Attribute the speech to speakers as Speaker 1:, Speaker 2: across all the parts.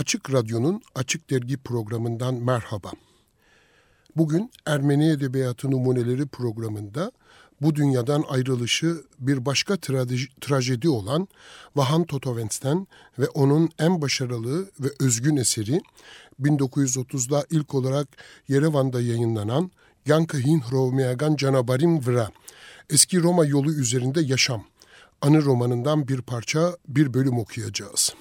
Speaker 1: Açık Radyo'nun Açık Dergi programından merhaba. Bugün Ermeni Edebiyatı Numuneleri programında bu dünyadan ayrılışı bir başka trajedi olan Vahan Totovens'ten ve onun en başarılı ve özgün eseri 1930'da ilk olarak Yerevan'da yayınlanan Yankahin Hrovmeagan Canabarim Vra, eski Roma yolu üzerinde yaşam, anı romanından bir parça, bir bölüm okuyacağız.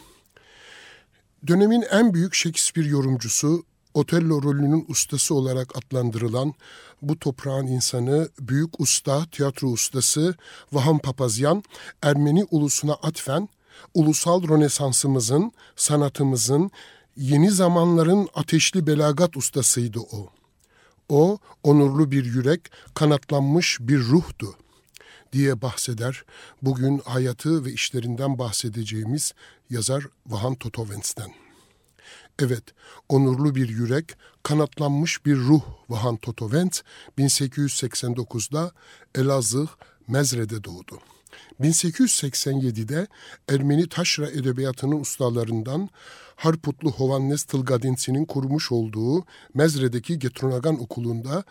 Speaker 1: Dönemin en büyük Shakespeare yorumcusu, Otello rolünün ustası olarak adlandırılan bu toprağın insanı, büyük usta, tiyatro ustası Vahan Papazyan, Ermeni ulusuna atfen, ulusal rönesansımızın, sanatımızın, yeni zamanların ateşli belagat ustasıydı o. O, onurlu bir yürek, kanatlanmış bir ruhtu diye bahseder. Bugün hayatı ve işlerinden bahsedeceğimiz yazar Vahan Totovens'ten. Evet, onurlu bir yürek, kanatlanmış bir ruh Vahan Totovent 1889'da Elazığ, Mezre'de doğdu. 1887'de Ermeni taşra edebiyatının ustalarından Harputlu Hovannes Tılgadinsi'nin kurmuş olduğu Mezre'deki Getronagan Okulu'nda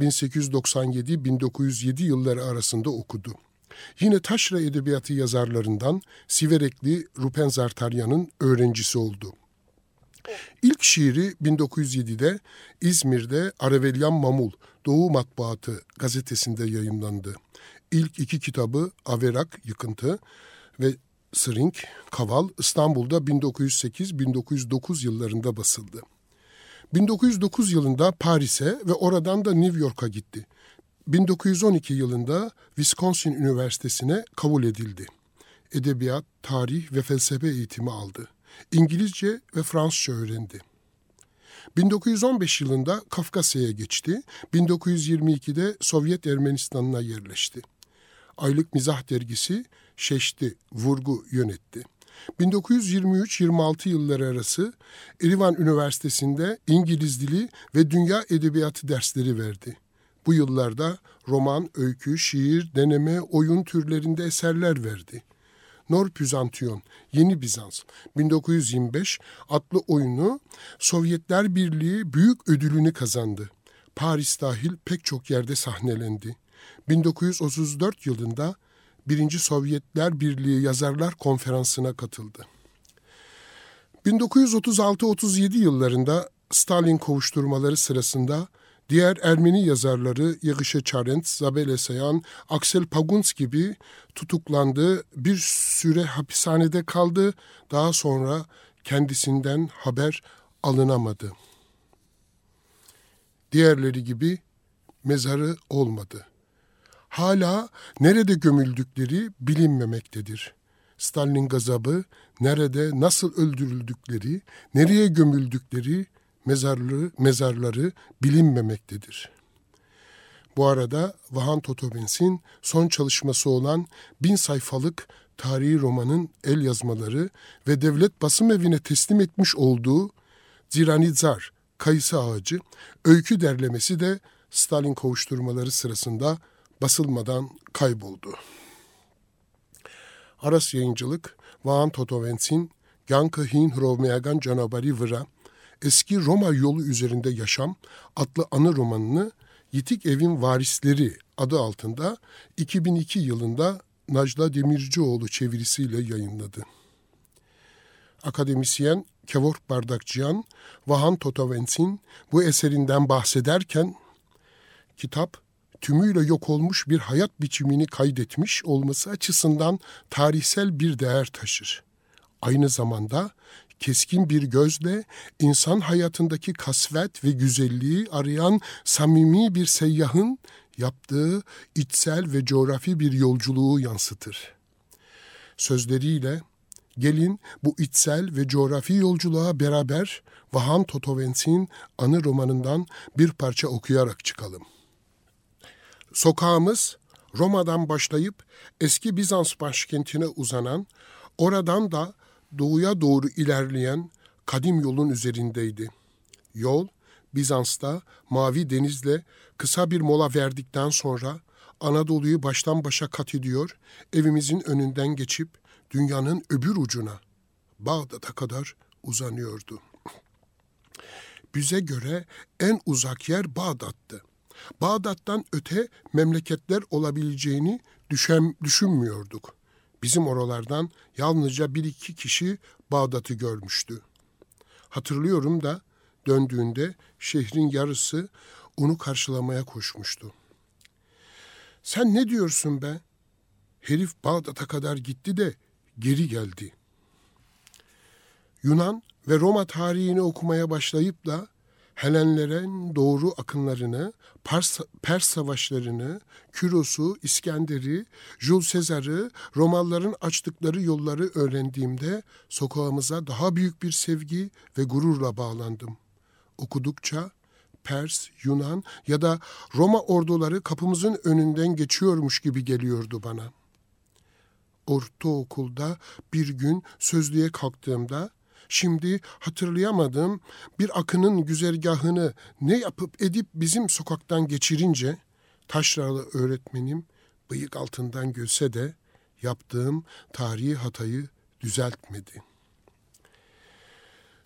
Speaker 1: 1897-1907 yılları arasında okudu. Yine taşra edebiyatı yazarlarından Siverekli Rupen Zartaryan'ın öğrencisi oldu. İlk şiiri 1907'de İzmir'de Aravelyan Mamul Doğu Matbaatı gazetesinde yayınlandı. İlk iki kitabı Averak Yıkıntı ve Sırink Kaval İstanbul'da 1908-1909 yıllarında basıldı. 1909 yılında Paris'e ve oradan da New York'a gitti. 1912 yılında Wisconsin Üniversitesi'ne kabul edildi. Edebiyat, tarih ve felsefe eğitimi aldı. İngilizce ve Fransızca öğrendi. 1915 yılında Kafkasya'ya geçti. 1922'de Sovyet Ermenistan'ına yerleşti. Aylık Mizah dergisi Şeşti, Vurgu yönetti. 1923-26 yılları arası Erivan Üniversitesi'nde İngiliz dili ve dünya edebiyatı dersleri verdi. Bu yıllarda roman, öykü, şiir, deneme, oyun türlerinde eserler verdi. Norpüzantiyon, Yeni Bizans 1925 adlı oyunu Sovyetler Birliği büyük ödülünü kazandı. Paris dahil pek çok yerde sahnelendi. 1934 yılında 1. Sovyetler Birliği Yazarlar Konferansı'na katıldı. 1936-37 yıllarında Stalin kovuşturmaları sırasında Diğer Ermeni yazarları Yagışe Çarent, Zabel Esayan, Aksel Paguns gibi tutuklandı. Bir süre hapishanede kaldı. Daha sonra kendisinden haber alınamadı. Diğerleri gibi mezarı olmadı. Hala nerede gömüldükleri bilinmemektedir. Stalin gazabı nerede, nasıl öldürüldükleri, nereye gömüldükleri mezarları, mezarları bilinmemektedir. Bu arada Vahan Totobens'in son çalışması olan bin sayfalık tarihi romanın el yazmaları ve devlet basım evine teslim etmiş olduğu Ziranizar, Kayısı Ağacı, öykü derlemesi de Stalin kovuşturmaları sırasında basılmadan kayboldu. Aras Yayıncılık, Vahan Totovens'in Yanka Hin Hrovmeagan Canabari Vıra, Eski Roma yolu üzerinde yaşam adlı anı romanını Yitik Evin Varisleri adı altında 2002 yılında Najla Demircioğlu çevirisiyle yayınladı. Akademisyen Kevor Bardakçıyan, Vahan Totavens'in bu eserinden bahsederken kitap tümüyle yok olmuş bir hayat biçimini kaydetmiş olması açısından tarihsel bir değer taşır. Aynı zamanda keskin bir gözle insan hayatındaki kasvet ve güzelliği arayan samimi bir seyyahın yaptığı içsel ve coğrafi bir yolculuğu yansıtır. Sözleriyle Gelin bu içsel ve coğrafi yolculuğa beraber Vahan Totovens'in anı romanından bir parça okuyarak çıkalım. Sokağımız Roma'dan başlayıp eski Bizans başkentine uzanan, oradan da doğuya doğru ilerleyen kadim yolun üzerindeydi. Yol Bizans'ta Mavi Deniz'le kısa bir mola verdikten sonra Anadolu'yu baştan başa kat ediyor, evimizin önünden geçip dünyanın öbür ucuna, Bağdat'a kadar uzanıyordu. Bize göre en uzak yer Bağdat'tı. Bağdat'tan öte memleketler olabileceğini düşen, düşünmüyorduk. Bizim oralardan yalnızca bir iki kişi Bağdat'ı görmüştü. Hatırlıyorum da döndüğünde şehrin yarısı onu karşılamaya koşmuştu. Sen ne diyorsun be? Herif Bağdat'a kadar gitti de geri geldi. Yunan ve Roma tarihini okumaya başlayıp da Helenlerin doğru akınlarını, Pers, Pers savaşlarını, Küros'u, İskender'i, Jules Sezar'ı, Romalıların açtıkları yolları öğrendiğimde sokağımıza daha büyük bir sevgi ve gururla bağlandım. Okudukça Pers, Yunan ya da Roma orduları kapımızın önünden geçiyormuş gibi geliyordu bana. Ortaokulda bir gün sözlüğe kalktığımda Şimdi hatırlayamadığım bir akının güzergahını ne yapıp edip bizim sokaktan geçirince taşralı öğretmenim bıyık altından gülse de yaptığım tarihi hatayı düzeltmedi.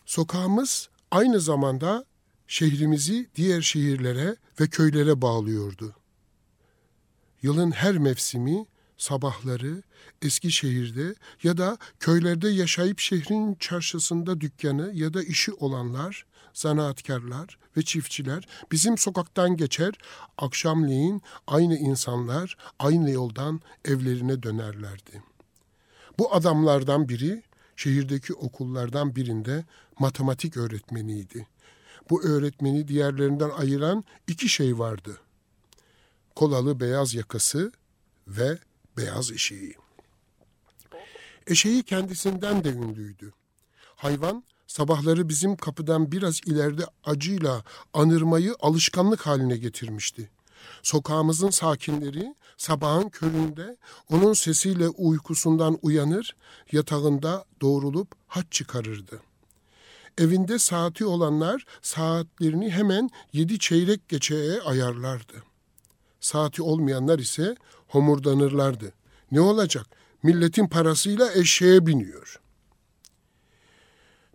Speaker 1: Sokağımız aynı zamanda şehrimizi diğer şehirlere ve köylere bağlıyordu. Yılın her mevsimi sabahları Eskişehir'de ya da köylerde yaşayıp şehrin çarşısında dükkanı ya da işi olanlar, zanaatkarlar ve çiftçiler bizim sokaktan geçer, akşamleyin aynı insanlar aynı yoldan evlerine dönerlerdi. Bu adamlardan biri şehirdeki okullardan birinde matematik öğretmeniydi. Bu öğretmeni diğerlerinden ayıran iki şey vardı. Kolalı beyaz yakası ve beyaz eşeği. Eşeği kendisinden de ünlüydü. Hayvan sabahları bizim kapıdan biraz ileride acıyla anırmayı alışkanlık haline getirmişti. Sokağımızın sakinleri sabahın köründe onun sesiyle uykusundan uyanır, yatağında doğrulup haç çıkarırdı. Evinde saati olanlar saatlerini hemen yedi çeyrek geçeye ayarlardı. Saati olmayanlar ise homurdanırlardı. Ne olacak? Milletin parasıyla eşeğe biniyor.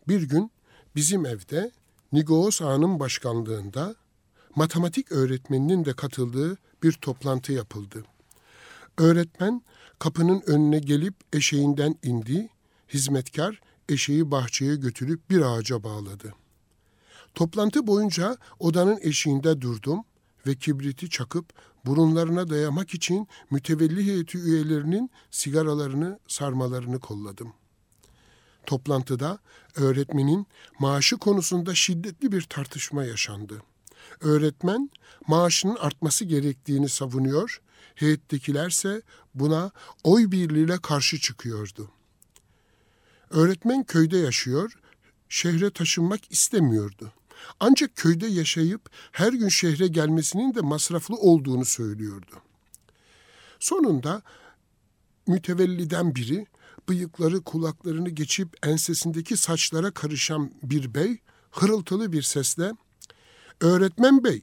Speaker 1: Bir gün bizim evde Nigoos Ağa'nın başkanlığında matematik öğretmeninin de katıldığı bir toplantı yapıldı. Öğretmen kapının önüne gelip eşeğinden indi, hizmetkar eşeği bahçeye götürüp bir ağaca bağladı. Toplantı boyunca odanın eşiğinde durdum ve kibriti çakıp burunlarına dayamak için mütevelli heyeti üyelerinin sigaralarını sarmalarını kolladım. Toplantıda öğretmenin maaşı konusunda şiddetli bir tartışma yaşandı. Öğretmen maaşının artması gerektiğini savunuyor, heyettekilerse buna oy birliğiyle karşı çıkıyordu. Öğretmen köyde yaşıyor, şehre taşınmak istemiyordu. Ancak köyde yaşayıp her gün şehre gelmesinin de masraflı olduğunu söylüyordu. Sonunda mütevelliden biri bıyıkları kulaklarını geçip ensesindeki saçlara karışan bir bey hırıltılı bir sesle "Öğretmen bey,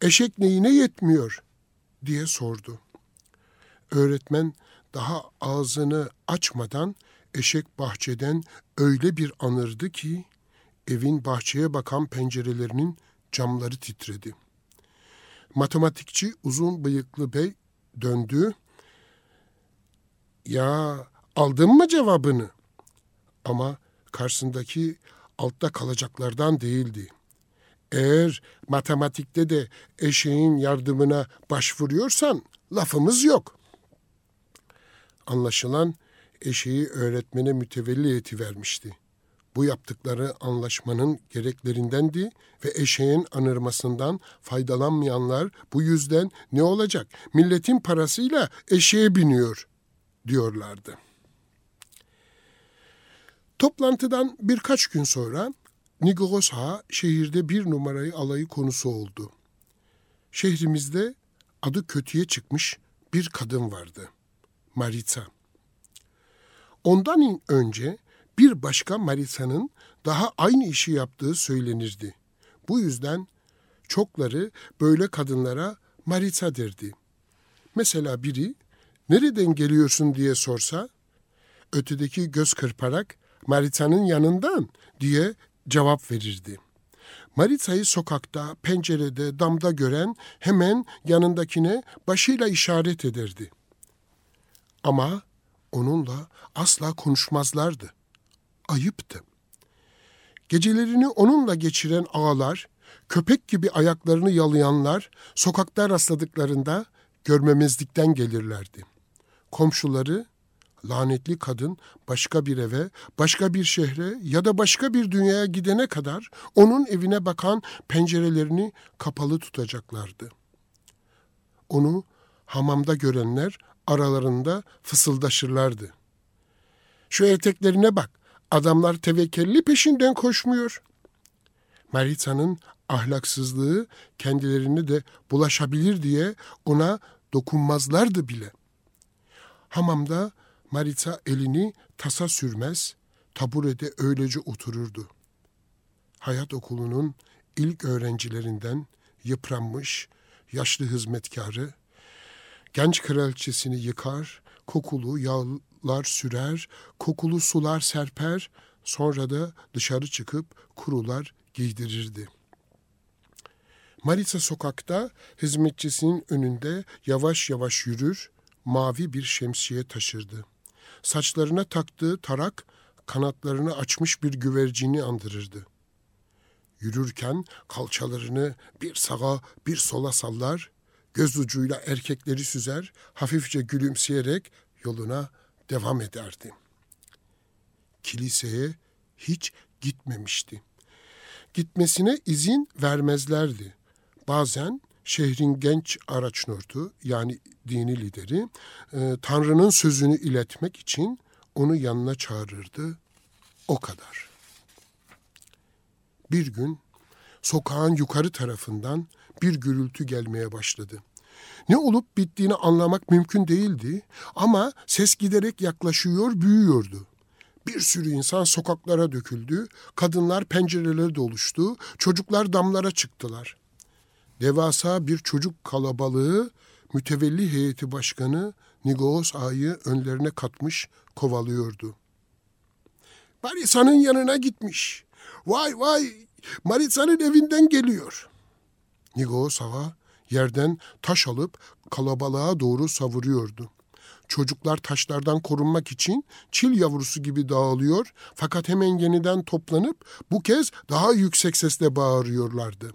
Speaker 1: eşek neyine yetmiyor?" diye sordu. Öğretmen daha ağzını açmadan eşek bahçeden öyle bir anırdı ki evin bahçeye bakan pencerelerinin camları titredi. Matematikçi uzun bıyıklı bey döndü. Ya aldın mı cevabını? Ama karşısındaki altta kalacaklardan değildi. Eğer matematikte de eşeğin yardımına başvuruyorsan lafımız yok. Anlaşılan eşeği öğretmene mütevelli eti vermişti. Bu yaptıkları anlaşmanın gereklerindendi ve eşeğin anırmasından faydalanmayanlar bu yüzden ne olacak milletin parasıyla eşeğe biniyor diyorlardı. toplantıdan birkaç gün sonra Nigoros Ağa şehirde bir numarayı alayı konusu oldu. Şehrimizde adı kötüye çıkmış bir kadın vardı. Maritza. Ondan önce bir başka Maritsa'nın daha aynı işi yaptığı söylenirdi. Bu yüzden çokları böyle kadınlara Maritza derdi. Mesela biri nereden geliyorsun diye sorsa, ötedeki göz kırparak Maritsa'nın yanından diye cevap verirdi. Maritsa'yı sokakta, pencerede, damda gören hemen yanındakine başıyla işaret ederdi. Ama onunla asla konuşmazlardı. Ayıptı. Gecelerini onunla geçiren ağalar, köpek gibi ayaklarını yalayanlar sokakta rastladıklarında görmemezlikten gelirlerdi. Komşuları lanetli kadın başka bir eve, başka bir şehre ya da başka bir dünyaya gidene kadar onun evine bakan pencerelerini kapalı tutacaklardı. Onu hamamda görenler aralarında fısıldaşırlardı. Şu eteklerine bak, adamlar tevekkelli peşinden koşmuyor. Maritsa'nın ahlaksızlığı kendilerini de bulaşabilir diye ona dokunmazlardı bile. Hamamda Maritza elini tasa sürmez, taburede öylece otururdu. Hayat okulunun ilk öğrencilerinden yıpranmış, yaşlı hizmetkarı, genç kraliçesini yıkar, kokulu yağlar sürer, kokulu sular serper, sonra da dışarı çıkıp kurular giydirirdi. Maritza sokakta hizmetçisinin önünde yavaş yavaş yürür, mavi bir şemsiye taşırdı. Saçlarına taktığı tarak kanatlarını açmış bir güvercini andırırdı. Yürürken kalçalarını bir sağa bir sola sallar, göz ucuyla erkekleri süzer, hafifçe gülümseyerek yoluna devam ederdi. Kiliseye hiç gitmemişti. Gitmesine izin vermezlerdi. Bazen şehrin genç araç nörtü yani dini lideri e, Tanrı'nın sözünü iletmek için onu yanına çağırırdı. O kadar. Bir gün sokağın yukarı tarafından bir gürültü gelmeye başladı. Ne olup bittiğini anlamak mümkün değildi ama ses giderek yaklaşıyor, büyüyordu. Bir sürü insan sokaklara döküldü, kadınlar pencerelere doluştu, çocuklar damlara çıktılar. Devasa bir çocuk kalabalığı mütevelli heyeti başkanı Nigos Ağa'yı önlerine katmış kovalıyordu. Marisa'nın yanına gitmiş. Vay vay Marisa'nın evinden geliyor. Nigos Ağa yerden taş alıp kalabalığa doğru savuruyordu. Çocuklar taşlardan korunmak için çil yavrusu gibi dağılıyor fakat hemen yeniden toplanıp bu kez daha yüksek sesle bağırıyorlardı.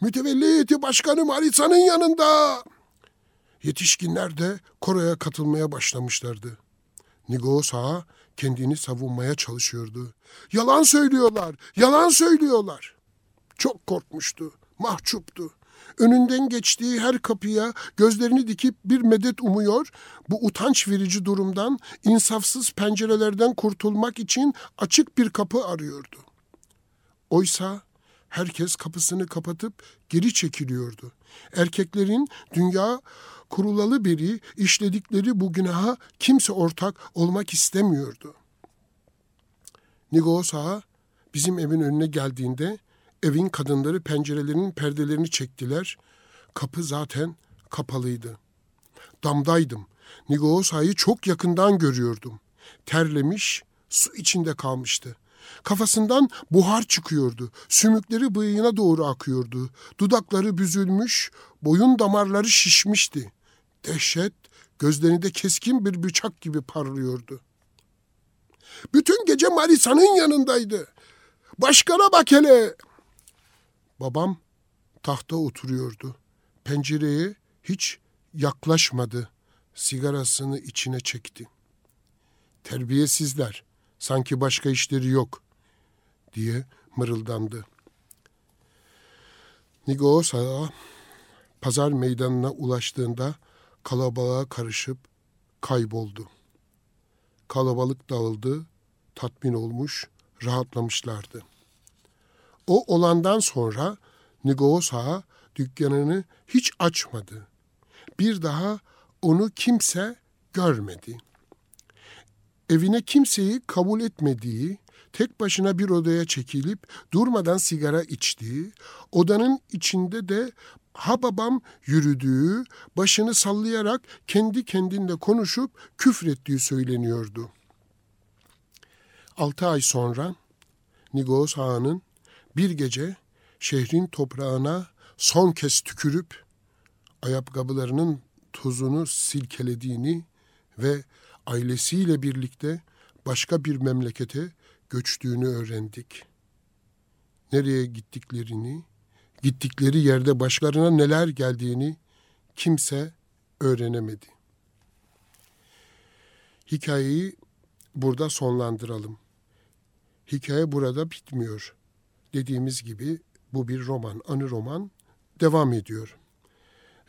Speaker 1: Mütevelli heyeti başkanı Marisa'nın yanında. Yetişkinler de koroya katılmaya başlamışlardı. Nigos Ağa kendini savunmaya çalışıyordu. Yalan söylüyorlar, yalan söylüyorlar. Çok korkmuştu, mahcuptu. Önünden geçtiği her kapıya gözlerini dikip bir medet umuyor, bu utanç verici durumdan, insafsız pencerelerden kurtulmak için açık bir kapı arıyordu. Oysa herkes kapısını kapatıp geri çekiliyordu. Erkeklerin dünya kurulalı beri işledikleri bu günaha kimse ortak olmak istemiyordu. Nigos Ağa bizim evin önüne geldiğinde evin kadınları pencerelerinin perdelerini çektiler. Kapı zaten kapalıydı. Damdaydım. Nigos Ağa'yı çok yakından görüyordum. Terlemiş, su içinde kalmıştı. Kafasından buhar çıkıyordu. Sümükleri bıyığına doğru akıyordu. Dudakları büzülmüş, boyun damarları şişmişti. Dehşet gözlerinde keskin bir bıçak gibi parlıyordu. Bütün gece Marisa'nın yanındaydı. Başkana bak hele. Babam tahta oturuyordu. Pencereye hiç yaklaşmadı. Sigarasını içine çekti. Terbiyesizler, sanki başka işleri yok diye mırıldandı. Nigos Ağa pazar meydanına ulaştığında kalabalığa karışıp kayboldu. Kalabalık dağıldı, tatmin olmuş, rahatlamışlardı. O olandan sonra Nigos Ağa dükkanını hiç açmadı. Bir daha onu kimse görmedi. Evine kimseyi kabul etmediği, tek başına bir odaya çekilip durmadan sigara içtiği, odanın içinde de ha babam yürüdüğü, başını sallayarak kendi kendinle konuşup küfrettiği söyleniyordu. Altı ay sonra Nigos Ağa'nın bir gece şehrin toprağına son kez tükürüp ayakkabılarının tozunu silkelediğini ve ailesiyle birlikte başka bir memlekete göçtüğünü öğrendik. Nereye gittiklerini, gittikleri yerde başlarına neler geldiğini kimse öğrenemedi. Hikayeyi burada sonlandıralım. Hikaye burada bitmiyor. Dediğimiz gibi bu bir roman, anı roman devam ediyor.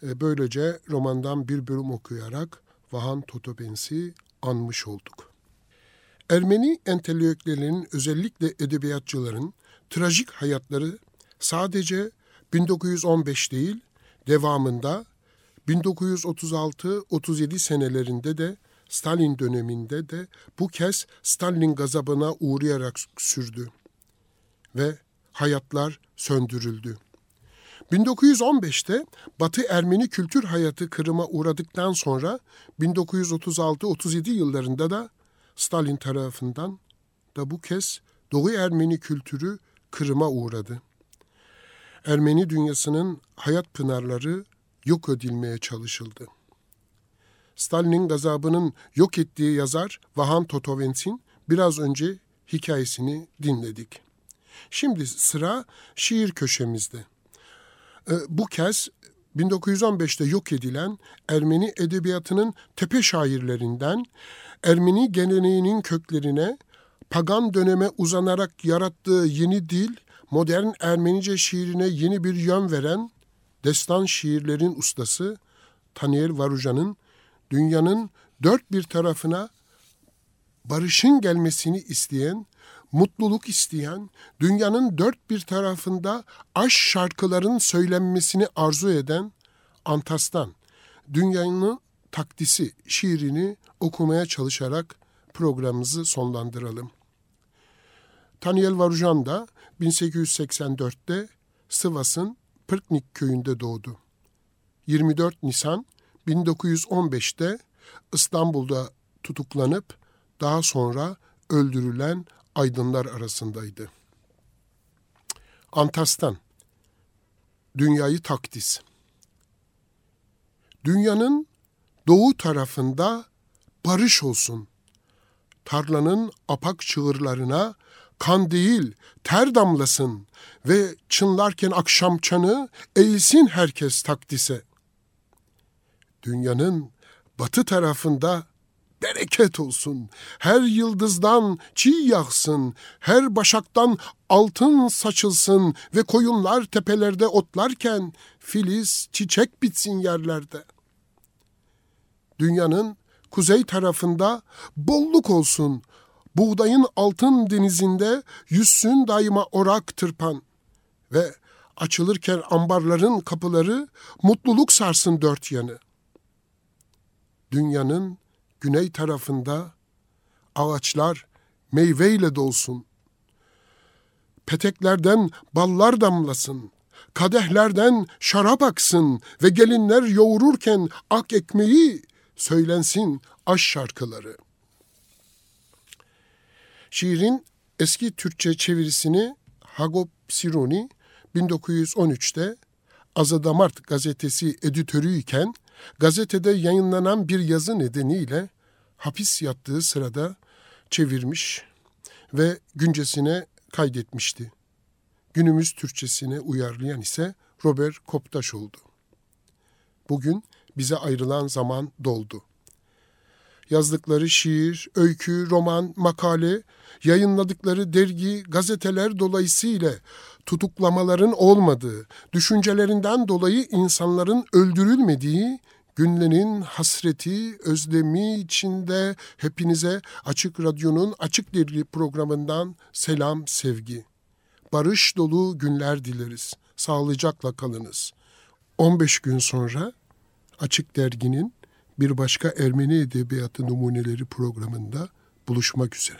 Speaker 1: E, böylece romandan bir bölüm okuyarak Vahan Totobens'i anmış olduk. Ermeni entelektüellerinin özellikle edebiyatçıların trajik hayatları sadece 1915 değil, devamında 1936-37 senelerinde de Stalin döneminde de bu kez Stalin gazabına uğrayarak sürdü ve hayatlar söndürüldü. 1915'te Batı Ermeni kültür hayatı kırıma uğradıktan sonra 1936-37 yıllarında da Stalin tarafından da bu kez Doğu Ermeni kültürü kırıma uğradı. Ermeni dünyasının hayat pınarları yok edilmeye çalışıldı. Stalin'in gazabının yok ettiği yazar Vahan Totovens'in biraz önce hikayesini dinledik. Şimdi sıra şiir köşemizde. Ee, bu kez 1915'te yok edilen Ermeni edebiyatının tepe şairlerinden Ermeni geleneğinin köklerine pagan döneme uzanarak yarattığı yeni dil, modern Ermenice şiirine yeni bir yön veren destan şiirlerin ustası Taniel Varujan'ın dünyanın dört bir tarafına barışın gelmesini isteyen mutluluk isteyen, dünyanın dört bir tarafında aşk şarkıların söylenmesini arzu eden Antas'tan dünyanın taktisi şiirini okumaya çalışarak programımızı sonlandıralım. Taniel Varujan da 1884'te Sivas'ın Pırknik köyünde doğdu. 24 Nisan 1915'te İstanbul'da tutuklanıp daha sonra öldürülen aydınlar arasındaydı. Antastan, dünyayı takdis. Dünyanın doğu tarafında barış olsun. Tarlanın apak çığırlarına kan değil ter damlasın ve çınlarken akşam çanı eğilsin herkes takdise. Dünyanın batı tarafında bereket olsun. Her yıldızdan çiğ yağsın, her başaktan altın saçılsın ve koyunlar tepelerde otlarken filiz, çiçek bitsin yerlerde. Dünyanın kuzey tarafında bolluk olsun. Buğdayın altın denizinde yüzsün daima orak tırpan ve açılırken ambarların kapıları mutluluk sarsın dört yanı. Dünyanın güney tarafında ağaçlar meyveyle dolsun. Peteklerden ballar damlasın, kadehlerden şarap aksın ve gelinler yoğururken ak ekmeği söylensin aş şarkıları. Şiirin eski Türkçe çevirisini Hagop Sironi 1913'te Azadamart gazetesi editörüyken gazetede yayınlanan bir yazı nedeniyle hapis yattığı sırada çevirmiş ve güncesine kaydetmişti. Günümüz Türkçesine uyarlayan ise Robert Koptaş oldu. Bugün bize ayrılan zaman doldu. Yazdıkları şiir, öykü, roman, makale, yayınladıkları dergi, gazeteler dolayısıyla tutuklamaların olmadığı, düşüncelerinden dolayı insanların öldürülmediği Günlerin hasreti, özlemi içinde hepinize Açık Radyo'nun Açık Dergi programından selam, sevgi. Barış dolu günler dileriz. Sağlıcakla kalınız. 15 gün sonra Açık Dergi'nin bir başka Ermeni Edebiyatı Numuneleri programında buluşmak üzere.